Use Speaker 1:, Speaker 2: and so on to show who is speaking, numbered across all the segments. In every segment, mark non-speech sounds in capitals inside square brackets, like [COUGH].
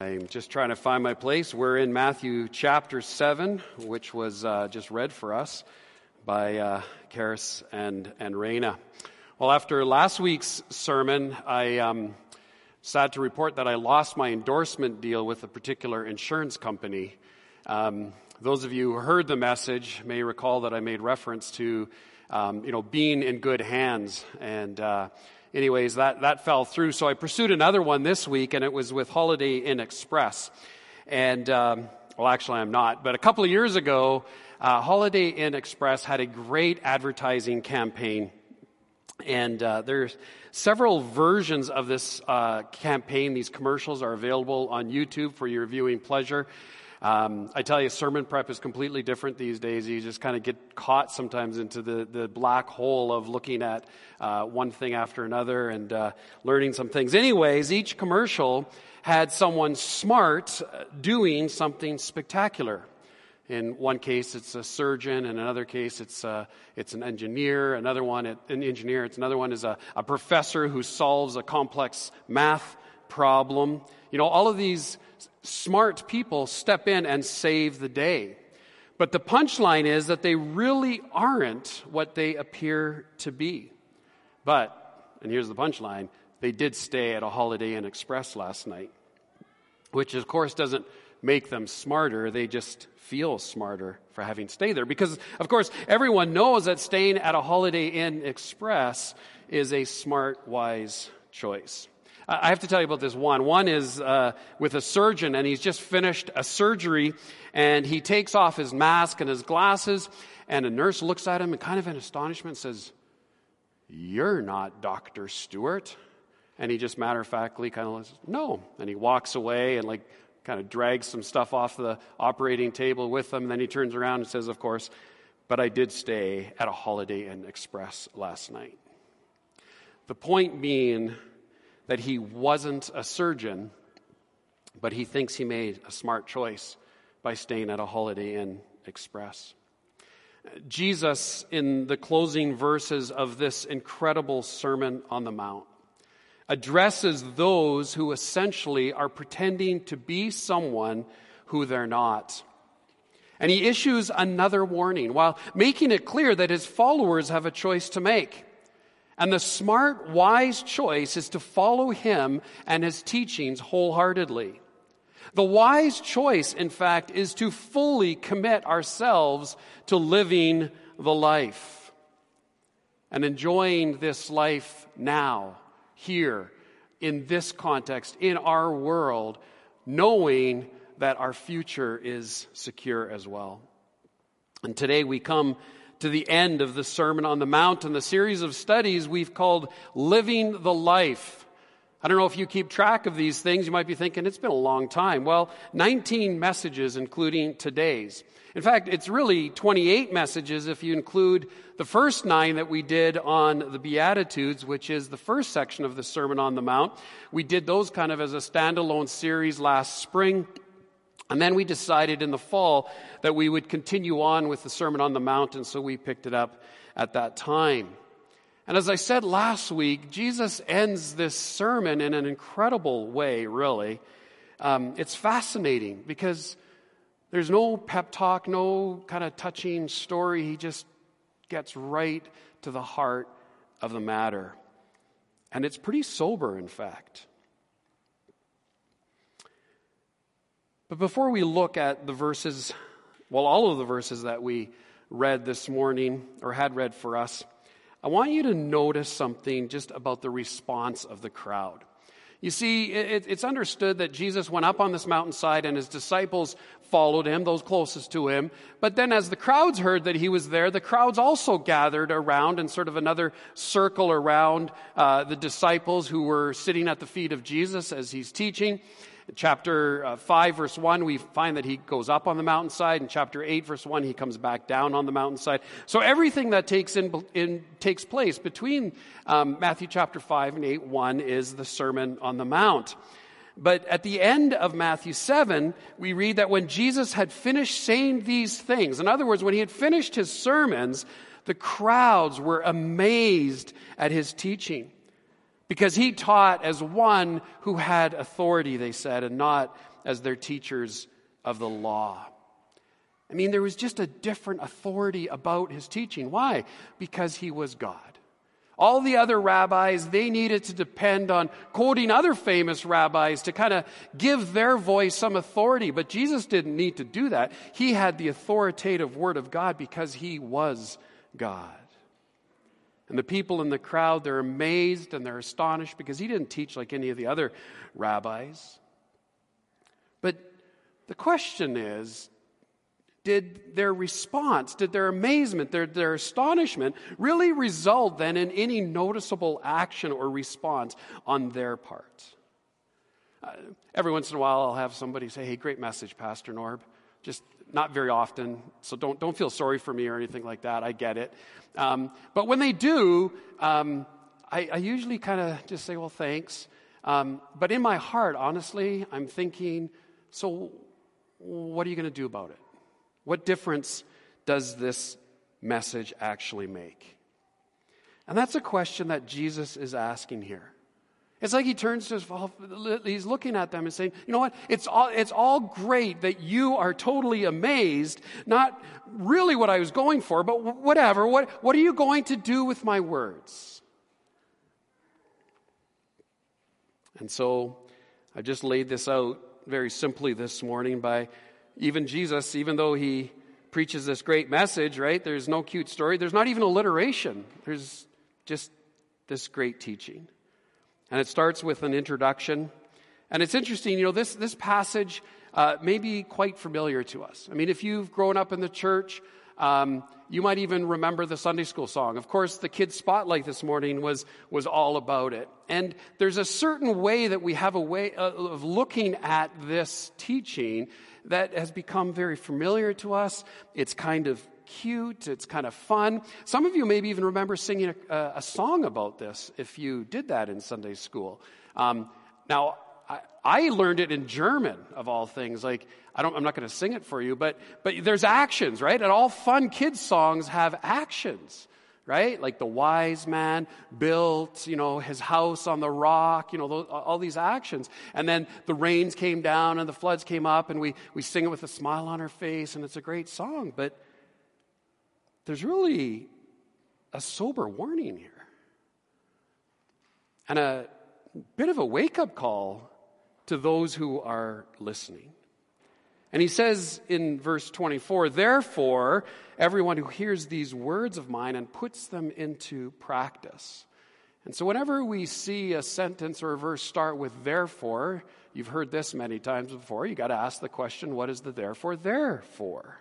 Speaker 1: I'm just trying to find my place. We're in Matthew chapter 7, which was uh, just read for us by uh, Karis and, and Raina. Well, after last week's sermon, I um, sad to report that I lost my endorsement deal with a particular insurance company. Um, those of you who heard the message may recall that I made reference to, um, you know, being in good hands and. Uh, anyways, that, that fell through. So I pursued another one this week, and it was with Holiday Inn Express. And, um, well, actually, I'm not. But a couple of years ago, uh, Holiday Inn Express had a great advertising campaign. And uh, there's several versions of this uh, campaign. These commercials are available on YouTube for your viewing pleasure. Um, I tell you, sermon prep is completely different these days. You just kind of get caught sometimes into the, the black hole of looking at uh, one thing after another and uh, learning some things. Anyways, each commercial had someone smart uh, doing something spectacular. In one case, it's a surgeon. In another case, it's, uh, it's an engineer. Another one, an engineer. It's another one is a, a professor who solves a complex math problem. You know, all of these smart people step in and save the day. But the punchline is that they really aren't what they appear to be. But, and here's the punchline, they did stay at a Holiday Inn Express last night, which of course doesn't make them smarter. They just feel smarter for having stayed there. Because, of course, everyone knows that staying at a Holiday Inn Express is a smart, wise choice. I have to tell you about this one. One is uh, with a surgeon, and he's just finished a surgery, and he takes off his mask and his glasses, and a nurse looks at him and kind of in astonishment says, You're not Dr. Stewart. And he just matter of factly kind of says, No. And he walks away and like kind of drags some stuff off the operating table with him. And then he turns around and says, Of course, but I did stay at a Holiday Inn Express last night. The point being, that he wasn't a surgeon, but he thinks he made a smart choice by staying at a Holiday Inn Express. Jesus, in the closing verses of this incredible Sermon on the Mount, addresses those who essentially are pretending to be someone who they're not. And he issues another warning while making it clear that his followers have a choice to make. And the smart, wise choice is to follow him and his teachings wholeheartedly. The wise choice, in fact, is to fully commit ourselves to living the life and enjoying this life now, here, in this context, in our world, knowing that our future is secure as well. And today we come to the end of the Sermon on the Mount and the series of studies we've called Living the Life. I don't know if you keep track of these things. You might be thinking it's been a long time. Well, 19 messages, including today's. In fact, it's really 28 messages if you include the first nine that we did on the Beatitudes, which is the first section of the Sermon on the Mount. We did those kind of as a standalone series last spring. And then we decided in the fall that we would continue on with the Sermon on the Mount, and so we picked it up at that time. And as I said last week, Jesus ends this sermon in an incredible way, really. Um, it's fascinating because there's no pep talk, no kind of touching story. He just gets right to the heart of the matter. And it's pretty sober, in fact. But before we look at the verses, well, all of the verses that we read this morning or had read for us, I want you to notice something just about the response of the crowd. You see, it's understood that Jesus went up on this mountainside and his disciples followed him, those closest to him. But then as the crowds heard that he was there, the crowds also gathered around in sort of another circle around uh, the disciples who were sitting at the feet of Jesus as he's teaching chapter uh, 5, verse 1, we find that he goes up on the mountainside. In chapter 8, verse 1, he comes back down on the mountainside. So everything that takes, in, in takes place between um, Matthew chapter 5 and 8, 1 is the Sermon on the Mount. But at the end of Matthew 7, we read that when Jesus had finished saying these things, in other words, when he had finished his sermons, the crowds were amazed at his teaching because he taught as one who had authority, they said, and not as their teachers of the law. I mean, there was just a different authority about his teaching. Why? Because he was God. All the other rabbis, they needed to depend on quoting other famous rabbis to kind of give their voice some authority. But Jesus didn't need to do that. He had the authoritative word of God because he was God. And the people in the crowd, they're amazed and they're astonished because he didn't teach like any of the other rabbis. But the question is did their response, did their amazement, their, their astonishment really result then in any noticeable action or response on their part? Uh, every once in a while, I'll have somebody say, Hey, great message, Pastor Norb. Just not very often, so don't, don't feel sorry for me or anything like that. I get it. Um, but when they do, um, I, I, usually kind of just say, Well, thanks. Um, but in my heart, honestly, I'm thinking, So what are you going to do about it? What difference does this message actually make? And that's a question that Jesus is asking here. It's like he turns to his, he's looking at them and saying, you know what? It's all, it's all great that you are totally amazed. Not really what I was going for, but whatever. What, what are you going to do with my words? And so I just laid this out very simply this morning by even Jesus, even though he preaches this great message, right? There's no cute story. There's not even alliteration. There's just this great teaching. And it starts with an introduction. And it's interesting, you know, this, this passage uh, may be quite familiar to us. I mean, if you've grown up in the church, um, you might even remember the Sunday school song. Of course, the kids' spotlight this morning was, was all about it. And there's a certain way that we have a way uh, of looking at this teaching that has become very familiar to us. It's kind of cute, it's kind of fun. Some of you maybe even remember singing a, a song about this if you did that in Sunday school. Um, now, I, I, learned it in German, of all things. Like, I don't, I'm not going to sing it for you, but, but there's actions, right? And all fun kids' songs have actions right? Like the wise man built, you know, his house on the rock, you know, those, all these actions. And then the rains came down and the floods came up and we, we sing it with a smile on our face and it's a great song. But there's really a sober warning here and a bit of a wake up call to those who are listening. And he says in verse 24, therefore, everyone who hears these words of mine and puts them into practice. And so, whenever we see a sentence or a verse start with therefore, you've heard this many times before, you got to ask the question, what is the therefore there for?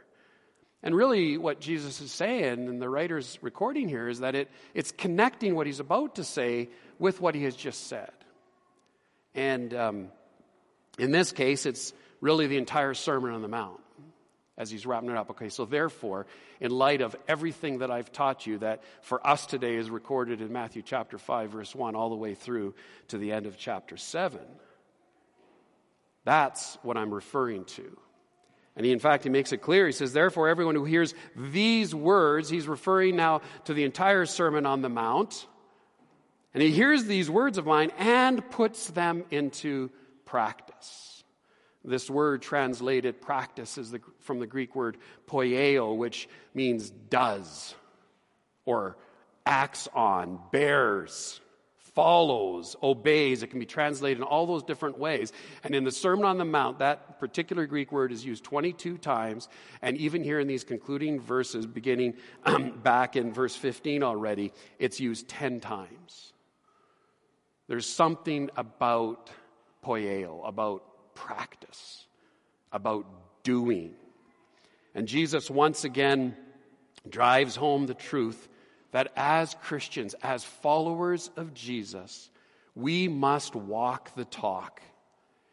Speaker 1: And really, what Jesus is saying, and the writer's recording here, is that it, it's connecting what he's about to say with what he has just said. And um, in this case, it's really the entire Sermon on the Mount as he's wrapping it up. Okay, so therefore, in light of everything that I've taught you, that for us today is recorded in Matthew chapter 5, verse 1, all the way through to the end of chapter 7, that's what I'm referring to. And he, in fact, he makes it clear. He says, Therefore, everyone who hears these words, he's referring now to the entire Sermon on the Mount, and he hears these words of mine and puts them into practice. This word translated practice is the, from the Greek word poieo, which means does, or acts on, bears, follows, obeys. It can be translated in all those different ways. And in the Sermon on the Mount, that particular Greek word is used 22 times. And even here in these concluding verses, beginning um, back in verse 15 already, it's used 10 times. There's something about poieo, about practice, about doing. And Jesus once again drives home the truth that as Christians, as followers of Jesus, we must walk the talk.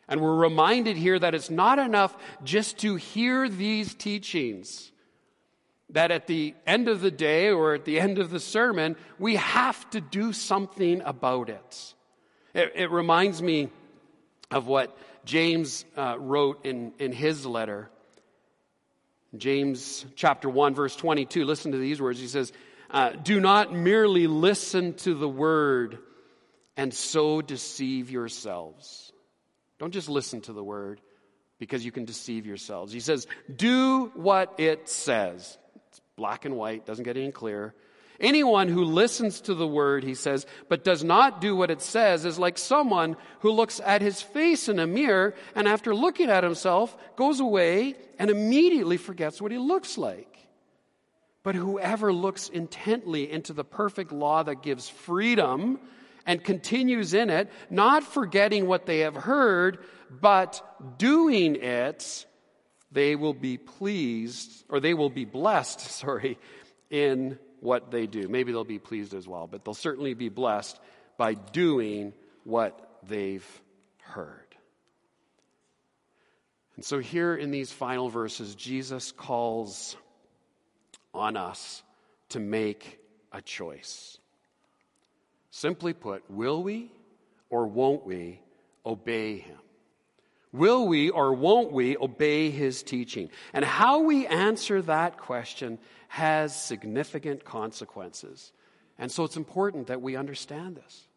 Speaker 1: And we're reminded here that it's not enough just to hear these teachings. That at the end of the day or at the end of the sermon, we have to do something about it. It, it reminds me of what James uh, wrote in, in his letter. James chapter 1, verse 22. Listen to these words. He says, uh, Do not merely listen to the word and so deceive yourselves. Don't just listen to the word, because you can deceive yourselves. He says, Do what it says. It's black and white, doesn't get any clearer. Anyone who listens to the word, he says, but does not do what it says is like someone who looks at his face in a mirror and after looking at himself goes away and immediately forgets what he looks like. But whoever looks intently into the perfect law that gives freedom and continues in it, not forgetting what they have heard, but doing it, they will be pleased, or they will be blessed, [LAUGHS] sorry, in what they do. Maybe they'll be pleased as well, but they'll certainly be blessed by doing what they've heard. And so, here in these final verses, Jesus calls on us to make a choice. Simply put, will we or won't we obey him? Will we or won't we obey his teaching? And how we answer that question has significant consequences. And so it's important that we understand this.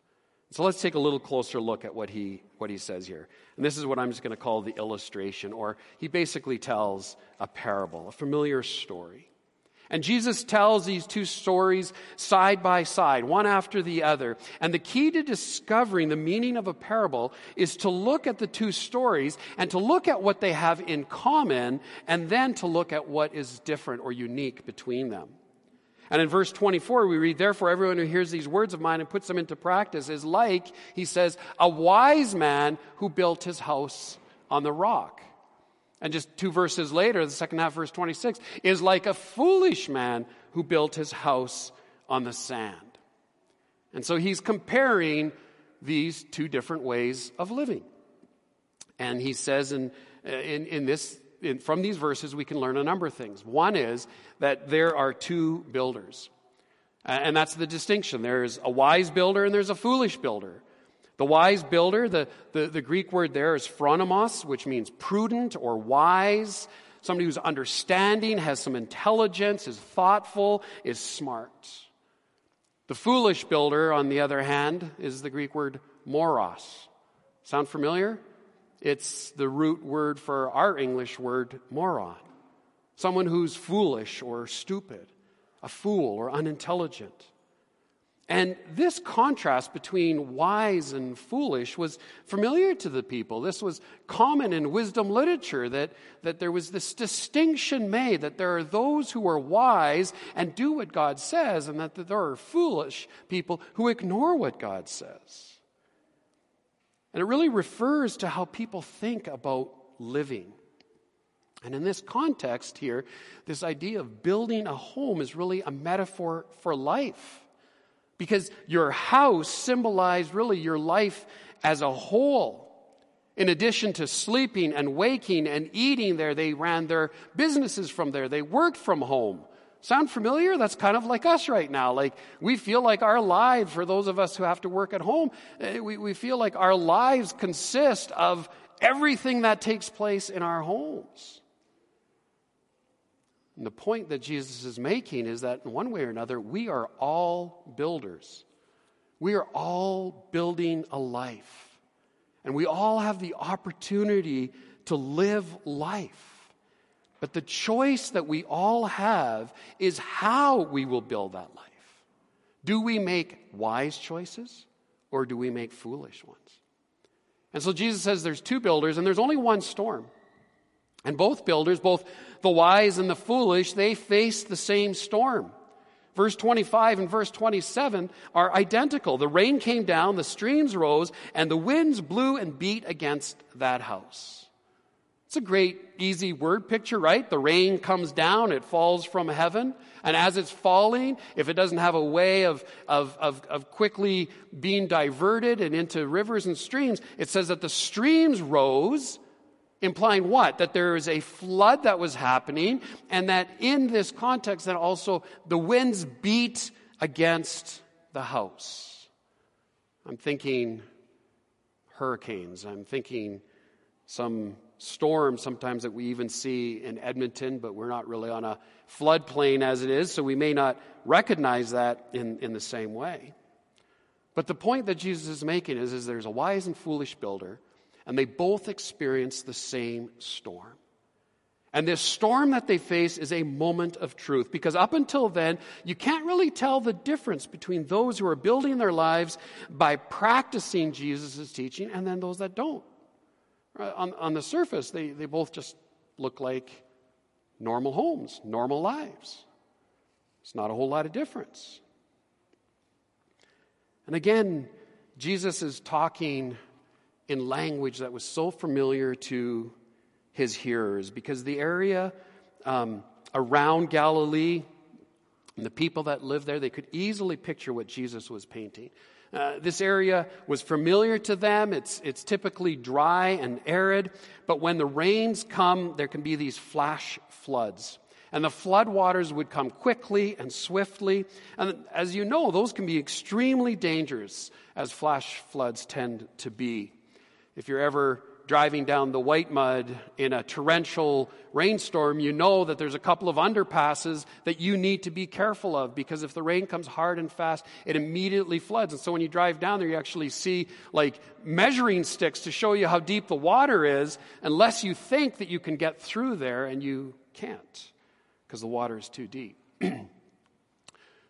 Speaker 1: So let's take a little closer look at what he, what he says here. And this is what I'm just going to call the illustration, or he basically tells a parable, a familiar story. And Jesus tells these two stories side by side, one after the other. And the key to discovering the meaning of a parable is to look at the two stories and to look at what they have in common and then to look at what is different or unique between them. And in verse 24, we read, Therefore, everyone who hears these words of mine and puts them into practice is like, he says, a wise man who built his house on the rock. And just two verses later, the second half, verse 26, is like a foolish man who built his house on the sand. And so he's comparing these two different ways of living. And he says in, uh, in, in this, in, from these verses, we can learn a number of things. One is that there are two builders. And that's the distinction. There's a wise builder and there's a foolish builder. The wise builder, the, the, the, Greek word there is phronimos, which means prudent or wise. Somebody who's understanding, has some intelligence, is thoughtful, is smart. The foolish builder, on the other hand, is the Greek word moros. Sound familiar? It's the root word for our English word moron. Someone who's foolish or stupid, a fool or unintelligent. And this contrast between wise and foolish was familiar to the people. This was common in wisdom literature that, that there was this distinction made that there are those who are wise and do what God says, and that there are foolish people who ignore what God says. And it really refers to how people think about living. And in this context here, this idea of building a home is really a metaphor for life. Because your house symbolized really your life as a whole. In addition to sleeping and waking and eating there, they ran their businesses from there. They worked from home. Sound familiar? That's kind of like us right now. Like, we feel like our lives, for those of us who have to work at home, eh, we, we feel like our lives consist of everything that takes place in our homes. And the point that Jesus is making is that in one way or another, we are all builders. We are all building a life. And we all have the opportunity to live life. But the choice that we all have is how we will build that life. Do we make wise choices or do we make foolish ones? And so Jesus says there's two builders and there's only one storm. And both builders, both the wise and the foolish, they face the same storm. Verse 25 and verse 27 are identical. The rain came down, the streams rose, and the winds blew and beat against that house. It's a great, easy word picture, right? The rain comes down, it falls from heaven, and as it's falling, if it doesn't have a way of, of, of, of quickly being diverted and into rivers and streams, it says that the streams rose Implying what? That there is a flood that was happening, and that in this context, that also the winds beat against the house. I'm thinking hurricanes. I'm thinking some storms sometimes that we even see in Edmonton, but we're not really on a floodplain as it is, so we may not recognize that in, in the same way. But the point that Jesus is making is, is there's a wise and foolish builder and they both experience the same storm. And this storm that they face is a moment of truth because up until then, you can't really tell the difference between those who are building their lives by practicing Jesus' teaching and then those that don't. On, on the surface, they, they both just look like normal homes, normal lives. It's not a whole lot of difference. And again, Jesus is talking in language that was so familiar to his hearers because the area um, around Galilee and the people that lived there, they could easily picture what Jesus was painting. Uh, this area was familiar to them. It's, it's typically dry and arid, but when the rains come, there can be these flash floods. And the floodwaters would come quickly and swiftly. And as you know, those can be extremely dangerous, as flash floods tend to be. If you're ever driving down the Whitemud in a torrential rainstorm, you know that there's a couple of underpasses that you need to be careful of because if the rain comes hard and fast, it immediately floods. And so when you drive down there, you actually see like measuring sticks to show you how deep the water is, unless you think that you can get through there, and you can't because the water is too deep. [CLEARS THROAT]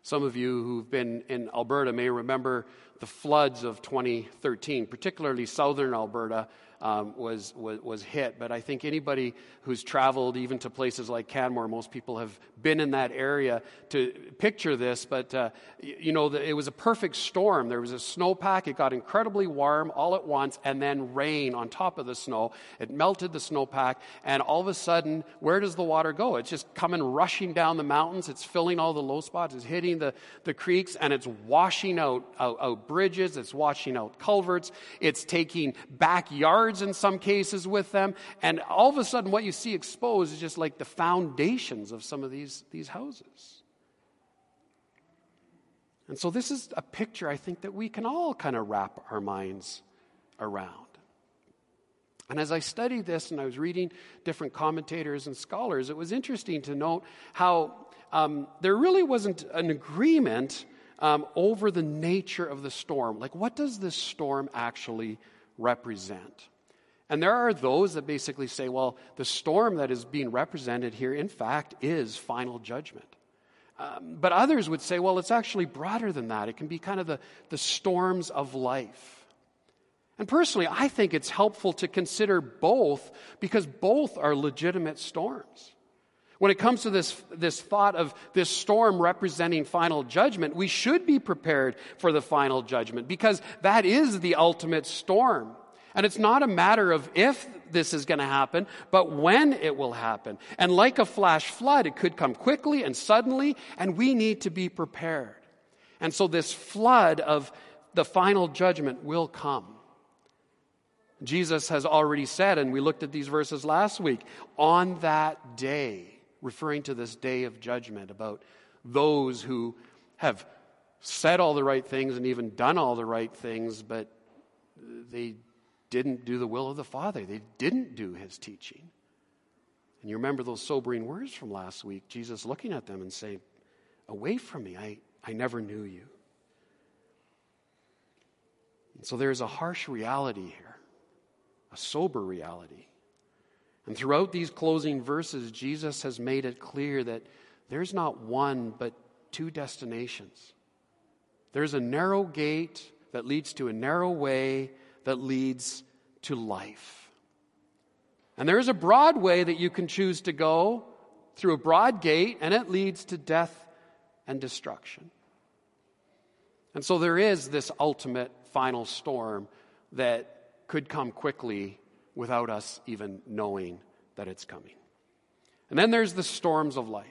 Speaker 1: Some of you who've been in Alberta may remember the floods of 2013, particularly southern Alberta, um, was, was, was hit. But I think anybody who's traveled even to places like Canmore, most people have been in that area to picture this. But, uh, you know, the, it was a perfect storm. There was a snowpack. It got incredibly warm all at once, and then rain on top of the snow. It melted the snowpack, and all of a sudden, where does the water go? It's just coming rushing down the mountains. It's filling all the low spots. It's hitting the, the creeks, and it's washing out, out, out bridges. It's washing out culverts. It's taking backyards in some cases with them. And all of a sudden, what you see exposed is just like the foundations of some of these, these houses. And so, this is a picture I think that we can all kind of wrap our minds around. And as I studied this and I was reading different commentators and scholars, it was interesting to note how um, there really wasn't an agreement um, over the nature of the storm. Like, what does this storm actually represent? And there are those that basically say, well, the storm that is being represented here, in fact, is final judgment. Um, but others would say, well, it's actually broader than that. It can be kind of the, the storms of life. And personally, I think it's helpful to consider both because both are legitimate storms. When it comes to this, this thought of this storm representing final judgment, we should be prepared for the final judgment because that is the ultimate storm. And it's not a matter of if this is going to happen, but when it will happen. And like a flash flood, it could come quickly and suddenly, and we need to be prepared. And so this flood of the final judgment will come. Jesus has already said, and we looked at these verses last week, on that day, referring to this day of judgment, about those who have said all the right things and even done all the right things, but they didn't do the will of the Father. They didn't do his teaching. And you remember those sobering words from last week Jesus looking at them and saying, Away from me, I, I never knew you. And so there's a harsh reality here, a sober reality. And throughout these closing verses, Jesus has made it clear that there's not one, but two destinations. There's a narrow gate that leads to a narrow way that leads to life. And there is a broad way that you can choose to go through a broad gate, and it leads to death and destruction. And so there is this ultimate final storm that could come quickly without us even knowing that it's coming. And then there's the storms of life.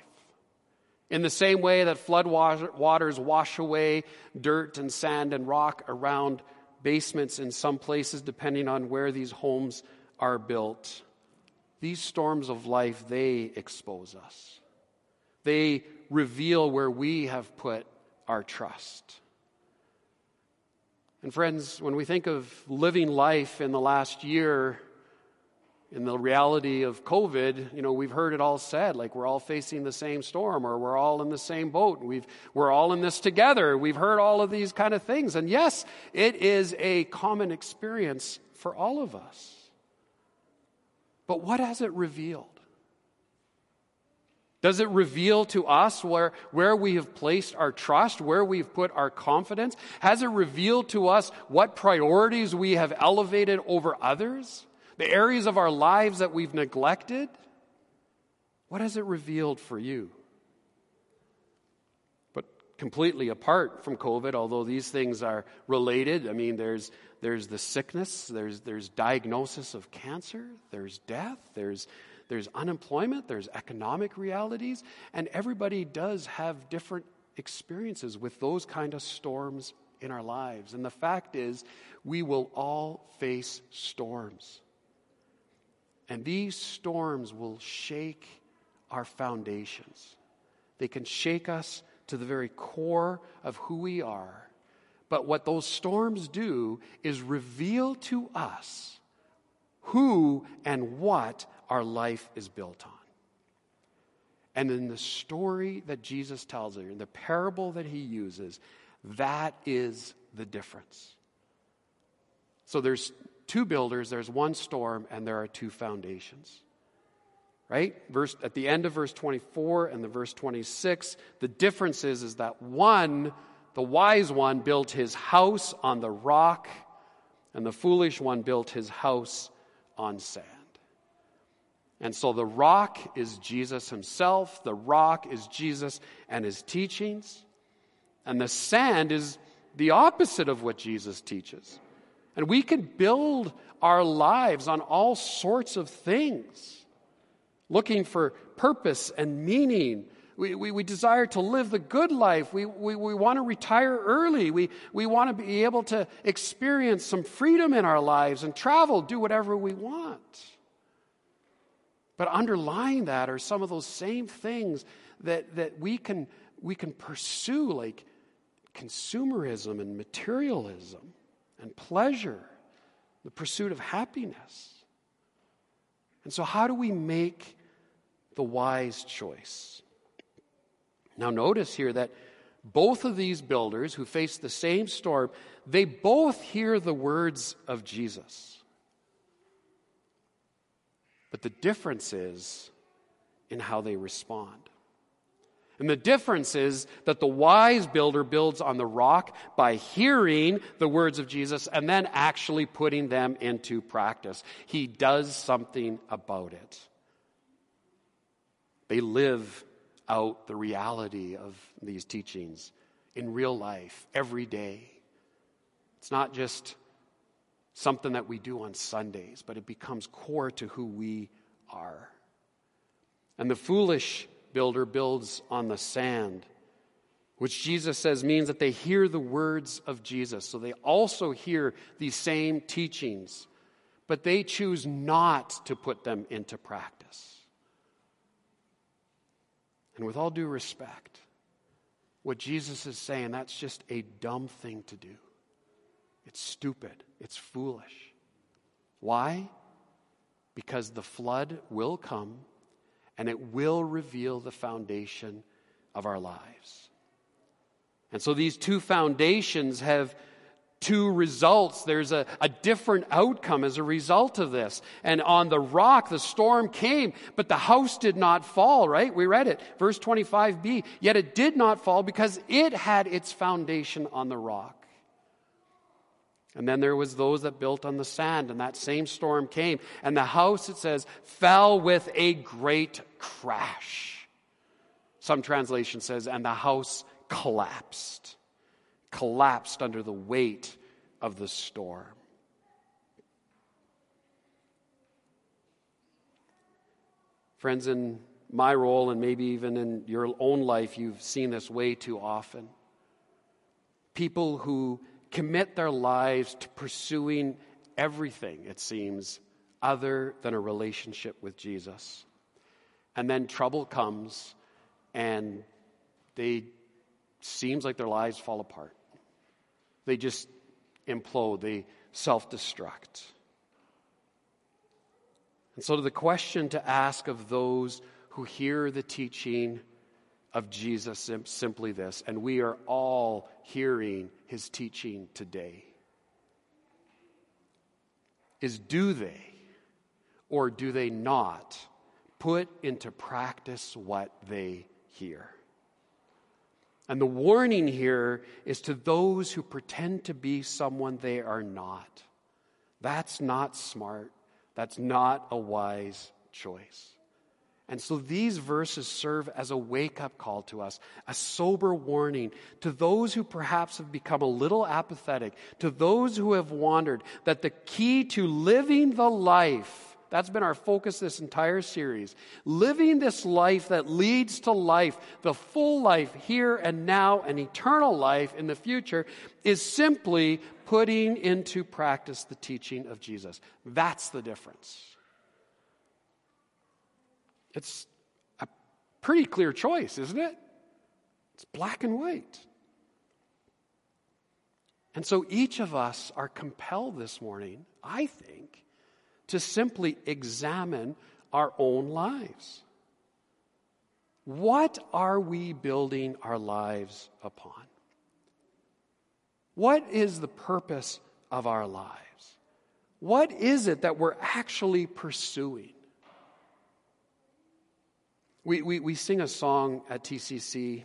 Speaker 1: In the same way that flood waters wash away dirt and sand and rock around basements in some places, depending on where these homes are built. These storms of life, they expose us. They reveal where we have put our trust. And friends, when we think of living life in the last year, in the reality of COVID, you know, we've heard it all said, like we're all facing the same storm or we're all in the same boat. We've, we're all in this together. We've heard all of these kind of things. And yes, it is a common experience for all of us. But what has it revealed? Does it reveal to us where, where we have placed our trust, where we've put our confidence? Has it revealed to us what priorities we have elevated over others? The areas of our lives that we've neglected? What has it revealed for you? But completely apart from COVID, although these things are related, I mean, there's, there's the sickness, there's, there's diagnosis of cancer, there's death, there's, there's unemployment, there's economic realities, and everybody does have different experiences with those kind of storms in our lives. And the fact is, we will all face storms. And these storms will shake our foundations. They can shake us to the very core of who we are. But what those storms do is reveal to us who and what our life is built on. And in the story that Jesus tells here, in the parable that he uses, that is the difference. So there's two builders, there's one storm, and there are two foundations. Right? Verse at the end of verse 24 and the verse 26, the difference is, is that one, the wise one, built his house on the rock, and the foolish one built his house on sand. And so the rock is Jesus himself, the rock is Jesus and his teachings, and the sand is the opposite of what Jesus teaches. And we can build our lives on all sorts of things, looking for purpose and meaning. We, we, we desire to live the good life. We, we, we want to retire early. We, we want to be able to experience some freedom in our lives and travel, do whatever we want. But underlying that are some of those same things that, that we, can, we can pursue, like consumerism and materialism and pleasure, the pursuit of happiness. And so, how do we make the wise choice? Now, notice here that both of these builders who face the same storm, they both hear the words of Jesus. But the difference is in how they respond. And the difference is that the wise builder builds on the rock by hearing the words of Jesus and then actually putting them into practice. He does something about it. They live out the reality of these teachings in real life every day. It's not just something that we do on Sundays, but it becomes core to who we are. And the foolish builder builds on the sand, which Jesus says means that they hear the words of Jesus. So they also hear these same teachings, but they choose not to put them into practice. And with all due respect, what Jesus is saying, that's just a dumb thing to do. It's stupid. It's foolish. Why? Because the flood will come and it will reveal the foundation of our lives. And so these two foundations have two results. There's a, a different outcome as a result of this. And on the rock, the storm came, but the house did not fall, right? We read it, verse 25b. Yet it did not fall because it had its foundation on the rock. And then there was those that built on the sand, and that same storm came. And the house, it says, fell with a great crash. Some translation says, and the house collapsed. Collapsed under the weight of the storm. Friends, in my role, and maybe even in your own life, you've seen this way too often. People who commit their lives to pursuing everything, it seems, other than a relationship with Jesus. And then trouble comes and they seems like their lives fall apart. They just implode, they self-destruct. And so, the question to ask of those who hear the teaching of Jesus simply this, and we are all hearing his teaching today is do they or do they not put into practice what they hear? And the warning here is to those who pretend to be someone they are not. That's not smart. That's not a wise choice. And so these verses serve as a wake up call to us, a sober warning to those who perhaps have become a little apathetic, to those who have wandered, that the key to living the life, that's been our focus this entire series, living this life that leads to life, the full life here and now, and eternal life in the future, is simply putting into practice the teaching of Jesus. That's the difference. It's a pretty clear choice, isn't it? It's black and white. And so each of us are compelled this morning, I think, to simply examine our own lives. What are we building our lives upon? What is the purpose of our lives? What is it that we're actually pursuing? We, we, we sing a song at TCC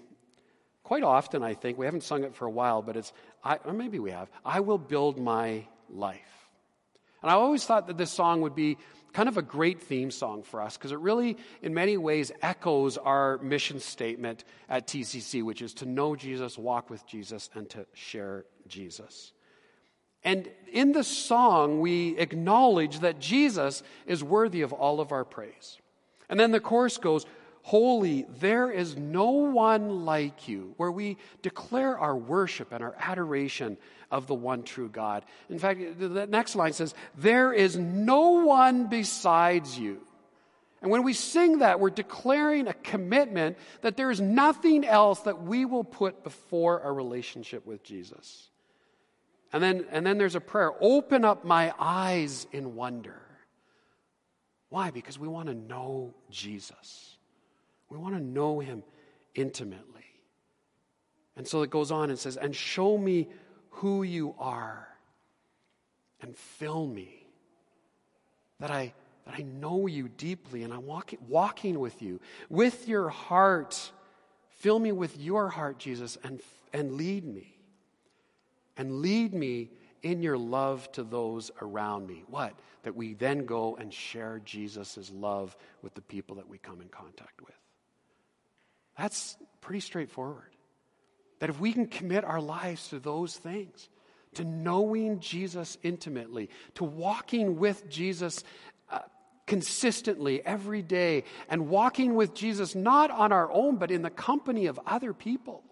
Speaker 1: quite often, I think. We haven't sung it for a while, but it's, I, or maybe we have, I will build my life. And I always thought that this song would be kind of a great theme song for us because it really, in many ways, echoes our mission statement at TCC, which is to know Jesus, walk with Jesus, and to share Jesus. And in the song, we acknowledge that Jesus is worthy of all of our praise. And then the chorus goes, Holy, there is no one like you, where we declare our worship and our adoration of the one true God. In fact, the next line says, There is no one besides you. And when we sing that, we're declaring a commitment that there is nothing else that we will put before our relationship with Jesus. And then, and then there's a prayer open up my eyes in wonder. Why? Because we want to know Jesus. We want to know him intimately. And so it goes on and says, And show me who you are, and fill me, that I, that I know you deeply, and I'm walk, walking with you, with your heart. Fill me with your heart, Jesus, and, and lead me. And lead me in your love to those around me. What? That we then go and share Jesus' love with the people that we come in contact with. That's pretty straightforward. That if we can commit our lives to those things, to knowing Jesus intimately, to walking with Jesus uh, consistently every day, and walking with Jesus not on our own, but in the company of other people.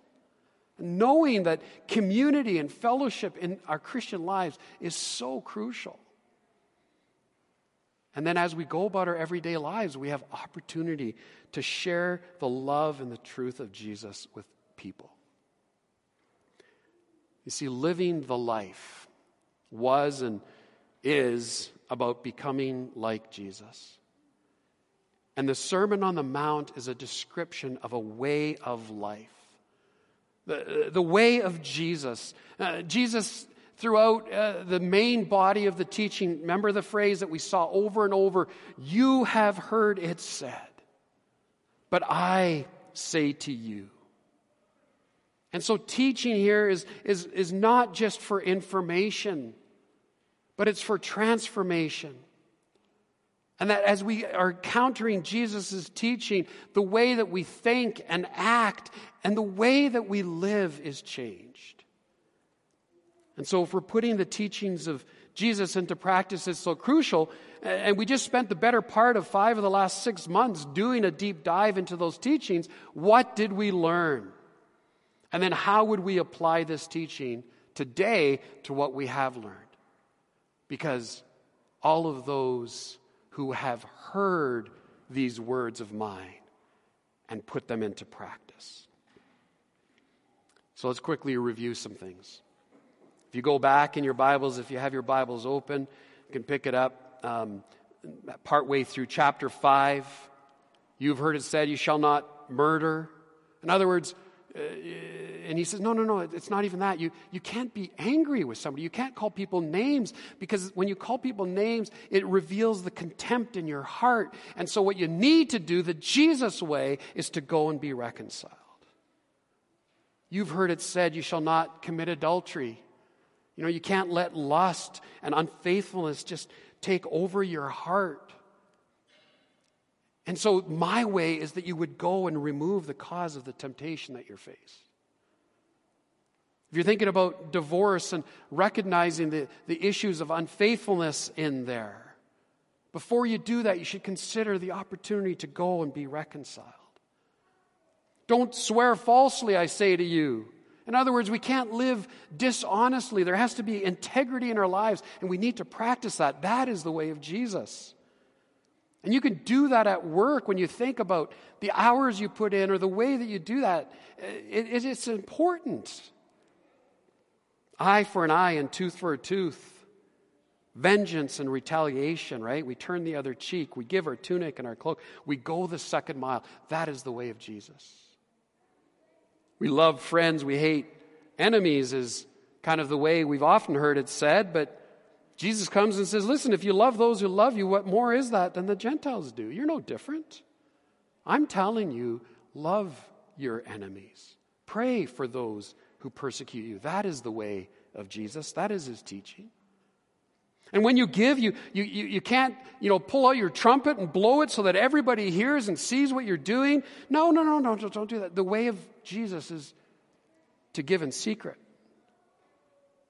Speaker 1: Knowing that community and fellowship in our Christian lives is so crucial. And then as we go about our everyday lives, we have opportunity to share the love and the truth of Jesus with people. You see, living the life was and is about becoming like Jesus. And the Sermon on the Mount is a description of a way of life. The, the way of Jesus. Uh, Jesus throughout uh, the main body of the teaching, remember the phrase that we saw over and over you have heard it said, but I say to you. And so, teaching here is, is, is not just for information, but it's for transformation. And that as we are encountering Jesus' teaching, the way that we think and act and the way that we live is changed. And so, if we're putting the teachings of Jesus into practice, it's so crucial. And we just spent the better part of five of the last six months doing a deep dive into those teachings. What did we learn? And then, how would we apply this teaching today to what we have learned? Because all of those who have heard these words of mine and put them into practice. So, let's quickly review some things. If you go back in your Bibles, if you have your Bibles open, you can pick it up. Um, partway through chapter 5. You've heard it said, You shall not murder. In other words, uh, and he says, No, no, no, it's not even that. You, you can't be angry with somebody. You can't call people names because when you call people names, it reveals the contempt in your heart. And so, what you need to do, the Jesus way, is to go and be reconciled. You've heard it said, You shall not commit adultery. You know, you can't let lust and unfaithfulness just take over your heart. And so, my way is that you would go and remove the cause of the temptation that you're faced. If you're thinking about divorce and recognizing the, the issues of unfaithfulness in there, before you do that, you should consider the opportunity to go and be reconciled. Don't swear falsely, I say to you. In other words, we can't live dishonestly. There has to be integrity in our lives, and we need to practice that. That is the way of Jesus. And you can do that at work when you think about the hours you put in or the way that you do that. It, it, it's important. Eye for an eye and tooth for a tooth. Vengeance and retaliation, right? We turn the other cheek. We give our tunic and our cloak. We go the second mile. That is the way of Jesus. We love friends, we hate enemies, is kind of the way we've often heard it said, but Jesus comes and says, Listen, if you love those who love you, what more is that than the Gentiles do? You're no different. I'm telling you, love your enemies. Pray for those who persecute you. That is the way of Jesus, that is his teaching. And when you give, you, you, you, you, can't, you know, pull out your trumpet and blow it so that everybody hears and sees what you're doing. No, no, no, no, don't do that. The way of Jesus is to give in secret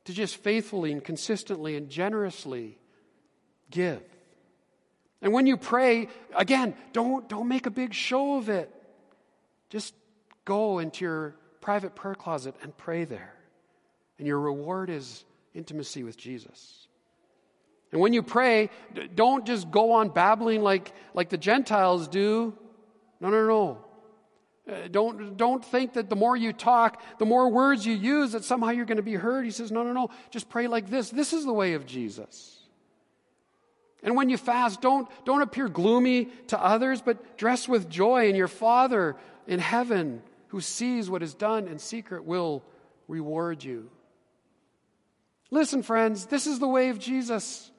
Speaker 1: to just faithfully and consistently and generously give. And when you pray, again, don't, don't make a big show of it. Just go into your private prayer closet and pray there. And your reward is intimacy with Jesus. And when you pray, don't just go on babbling like, like the Gentiles do. No, no, no. Uh, don't, don't think that the more you talk, the more words you use, that somehow you're going to be heard. He says, no, no, no. Just pray like this. This is the way of Jesus. And when you fast, don't, don't appear gloomy to others, but dress with joy, and your Father in heaven, who sees what is done in secret, will reward you. Listen, friends, this is the way of Jesus.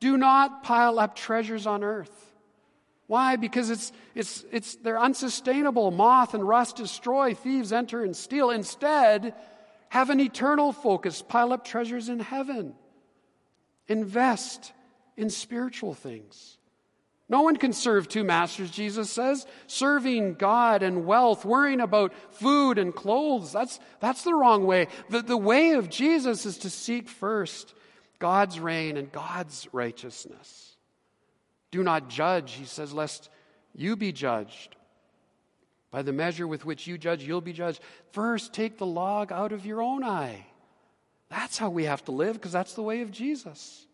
Speaker 1: Do not pile up treasures on earth why? Because it's, it's, it's, they're unsustainable. Moth and rust destroy, thieves enter and steal. Instead, have an eternal focus. Pile up treasures in heaven. Invest in spiritual things. No one can serve two masters, Jesus says. Serving God and wealth, worrying about food and clothes, that's, that's the wrong way. The, the way of Jesus is to seek first God's reign and God's righteousness. Do not judge, he says, lest you be judged. By the measure with which you judge, you'll be judged. First, take the log out of your own eye. That's how we have to live, because that's the way of Jesus.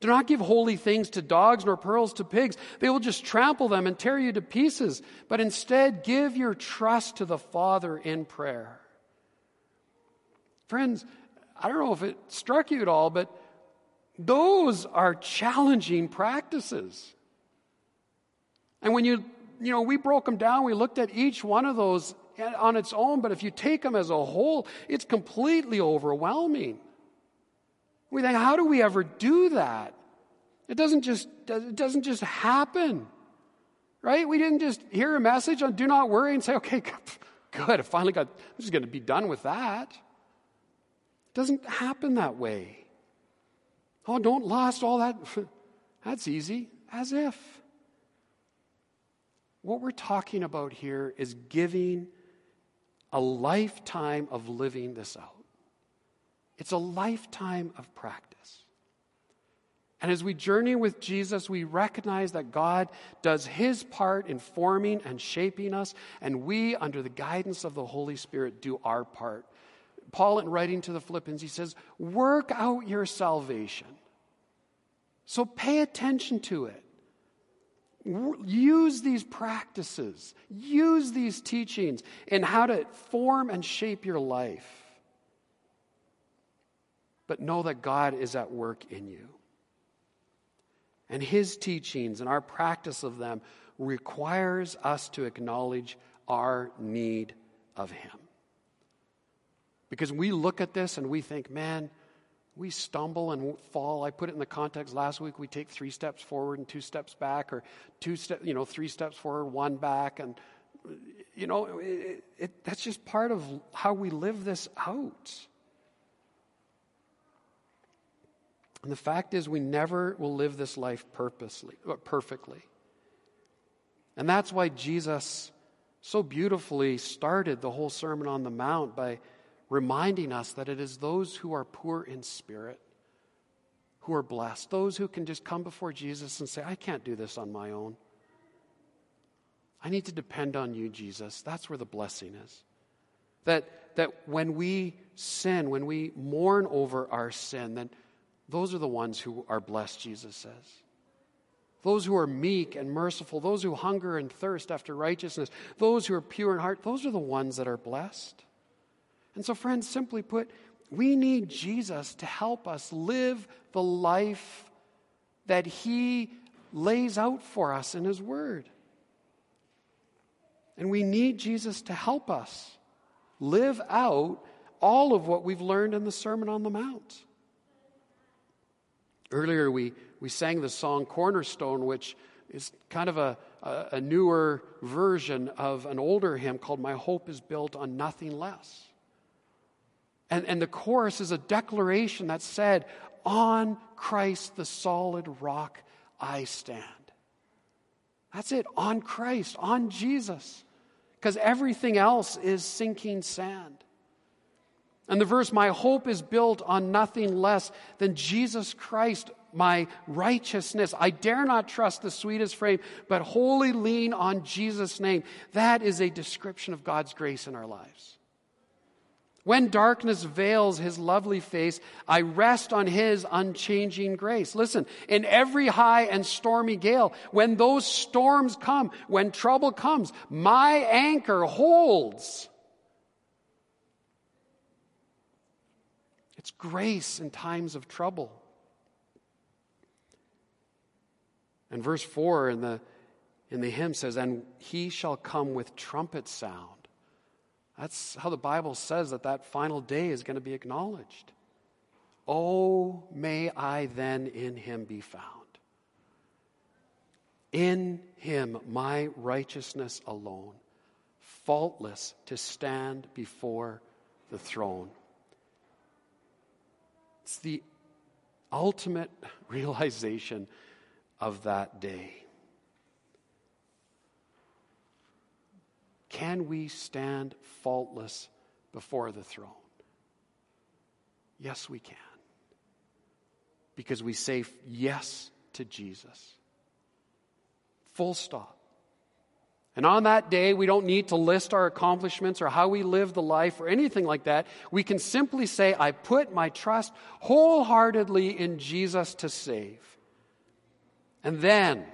Speaker 1: Do not give holy things to dogs nor pearls to pigs. They will just trample them and tear you to pieces. But instead, give your trust to the Father in prayer. Friends, I don't know if it struck you at all, but those are challenging practices. And when you, you know, we broke them down, we looked at each one of those on its own, but if you take them as a whole, it's completely overwhelming. We think, how do we ever do that? It doesn't just, it doesn't just happen. Right? We didn't just hear a message on do not worry and say, okay, [LAUGHS] good, I finally got, I'm just going to be done with that. Doesn't happen that way. Oh, don't lust, all that. [LAUGHS] That's easy. As if. What we're talking about here is giving a lifetime of living this out. It's a lifetime of practice. And as we journey with Jesus, we recognize that God does his part in forming and shaping us, and we, under the guidance of the Holy Spirit, do our part Paul, in writing to the Philippians, he says, Work out your salvation. So pay attention to it. Use these practices, use these teachings in how to form and shape your life. But know that God is at work in you. and his teachings and our practice of them requires us to acknowledge our need of him. Because we look at this and we think, man, we stumble and fall. I put it in the context last week. We take three steps forward and two steps back, or two you know, three steps forward, one back, and you know, it, it, that's just part of how we live this out. And the fact is, we never will live this life purposely, uh, perfectly. And that's why Jesus so beautifully started the whole Sermon on the Mount by reminding us that it is those who are poor in spirit who are blessed, those who can just come before Jesus and say, I can't do this on my own. I need to depend on you, Jesus. That's where the blessing is. That, that when we sin, when we mourn over our sin, then those are the ones who are blessed, Jesus says. Those who are meek and merciful, those who hunger and thirst after righteousness, those who are pure in heart, those are the ones that are blessed. And so, friends, simply put, we need Jesus to help us live the life that He lays out for us in His Word. And we need Jesus to help us live out all of what we've learned in the Sermon on the Mount. Earlier, we, we sang the song Cornerstone, which is kind of a, a, a newer version of an older hymn called My Hope is Built on Nothing Less. And, and the chorus is a declaration that said, On Christ, the solid rock, I stand. That's it, on Christ, on Jesus. Because everything else is sinking sand. And the verse, My hope is built on nothing less than Jesus Christ, my righteousness. I dare not trust the sweetest frame, but wholly lean on Jesus' name. That is a description of God's grace in our lives. When darkness veils his lovely face, I rest on his unchanging grace. Listen, in every high and stormy gale, when those storms come, when trouble comes, my anchor holds. It's grace in times of trouble. And verse 4 in the, in the hymn says, And he shall come with trumpet sound. That's how the Bible says that that final day is going to be acknowledged. Oh, may I then in him be found. In him, my righteousness alone, faultless to stand before the throne. It's the ultimate [LAUGHS] realization of that day. Can we stand faultless before the throne? Yes, we can. Because we say yes to Jesus. Full stop. And on that day, we don't need to list our accomplishments or how we live the life or anything like that. We can simply say, I put my trust wholeheartedly in Jesus to save. And then,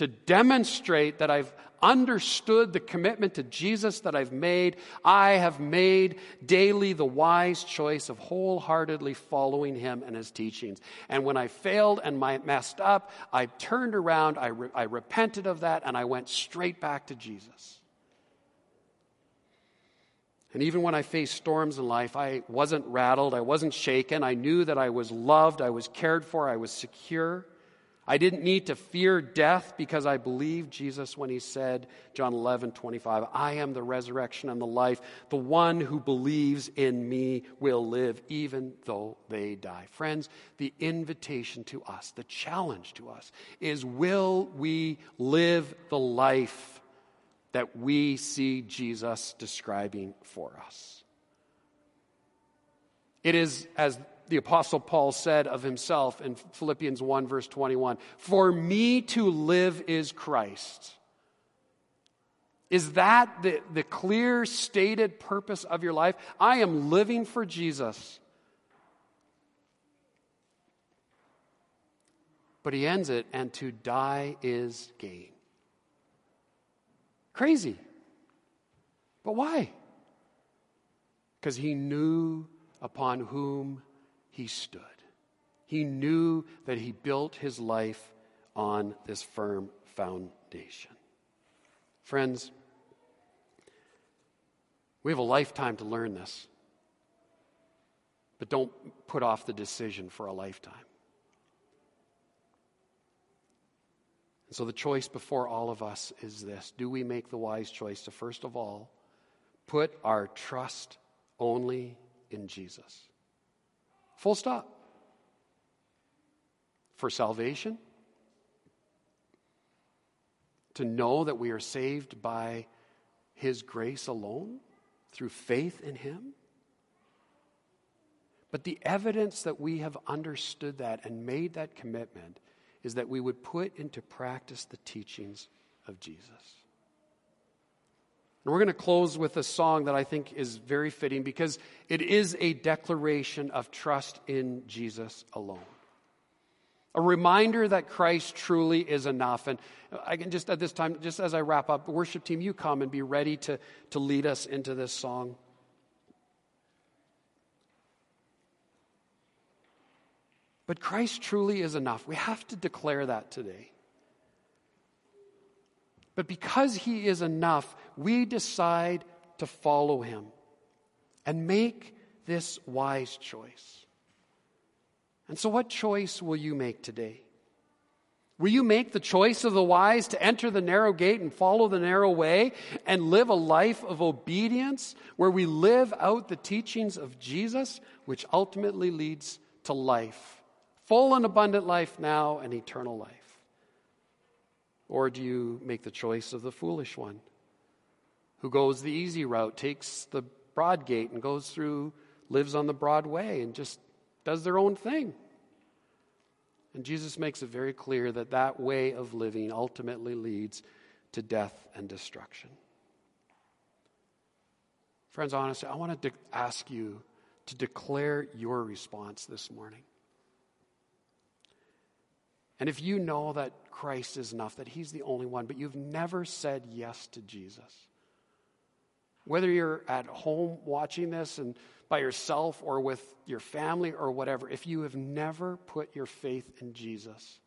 Speaker 1: to demonstrate that I've understood the commitment to Jesus that I've made, I have made daily the wise choice of wholeheartedly following him and his teachings. And when I failed and I messed up, I turned around, I, re- I repented of that, and I went straight back to Jesus. And even when I faced storms in life, I wasn't rattled, I wasn't shaken. I knew that I was loved, I was cared for, I was secure. I didn't need to fear death because I believed Jesus when he said, John 11, 25, I am the resurrection and the life. The one who believes in me will live even though they die. Friends, the invitation to us, the challenge to us is will we live the life that we see Jesus describing for us? It is as the Apostle Paul said of himself in Philippians 1, verse 21 For me to live is Christ. Is that the, the clear stated purpose of your life? I am living for Jesus. But he ends it, and to die is gain. Crazy. But why? Because he knew upon whom he stood. He knew that he built his life on this firm foundation. Friends, we have a lifetime to learn this, but don't put off the decision for a lifetime. And so the choice before all of us is this Do we make the wise choice to, first of all, put our trust only in Jesus? Full stop. For salvation, to know that we are saved by His grace alone through faith in Him. But the evidence that we have understood that and made that commitment is that we would put into practice the teachings of Jesus. And we're going to close with a song that I think is very fitting because it is a declaration of trust in Jesus alone. A reminder that Christ truly is enough. And I can just at this time, just as I wrap up, worship team, you come and be ready to, to lead us into this song. But Christ truly is enough. We have to declare that today. But because He is enough, we decide to follow Him and make this wise choice. And so, what choice will you make today? Will you make the choice of the wise to enter the narrow gate and follow the narrow way and live a life of obedience where we live out the teachings of Jesus, which ultimately leads to life? full and abundant life now and eternal life? Or do you make the choice of the foolish one who goes the easy route, takes the broad gate and goes through, lives on the broad way and just does their own thing? And Jesus makes it very clear that that way of living ultimately leads to death and destruction. Friends, honestly, I want to de- ask you to declare your response this morning. And if you know that Christ is enough, that He's the only one, but you've never said yes to Jesus, whether you're at home watching this and by yourself or with your family or whatever, if you have never put your faith in Jesus,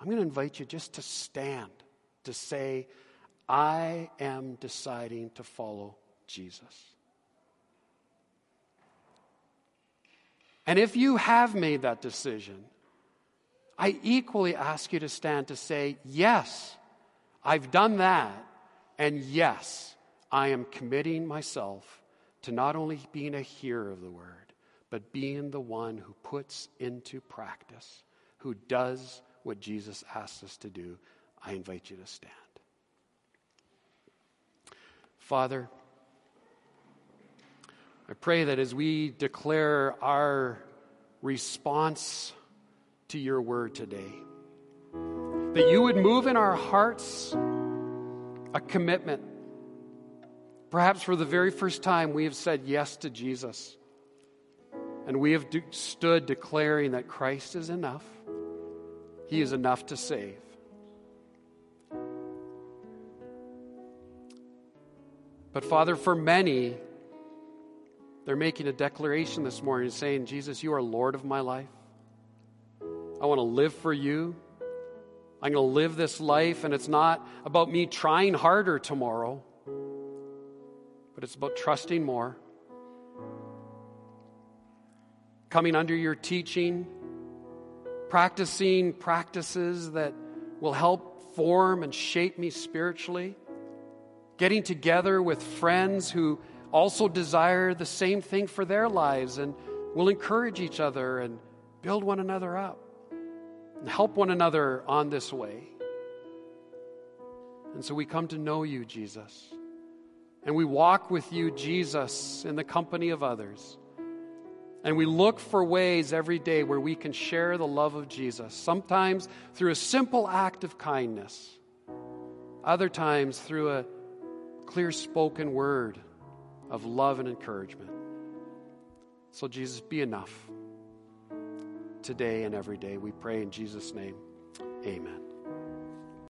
Speaker 1: I'm going to invite you just to stand to say, I am deciding to follow Jesus. And if you have made that decision, I equally ask you to stand to say, Yes, I've done that. And yes, I am committing myself to not only being a hearer of the word, but being the one who puts into practice, who does what Jesus asks us to do. I invite you to stand. Father, I pray that as we declare our response to your word today. That you would move in our hearts a commitment. Perhaps for the very first time, we have said yes to Jesus. And we have stood declaring that Christ is enough, He is enough to save. But, Father, for many, they're making a declaration this morning saying, Jesus, you are Lord of my life. I want to live for you. I'm going to live this life, and it's not about me trying harder tomorrow, but it's about trusting more. Coming under your teaching, practicing practices that will help form and shape me spiritually, getting together with friends who also desire the same thing for their lives and will encourage each other and build one another up help one another on this way. And so we come to know you, Jesus. And we walk with you, Jesus, in the company of others. And we look for ways every day where we can share the love of Jesus, sometimes through a simple act of kindness, other times through a clear spoken word of love and encouragement. So, Jesus, be enough today and every day. We pray in Jesus' name. Amen.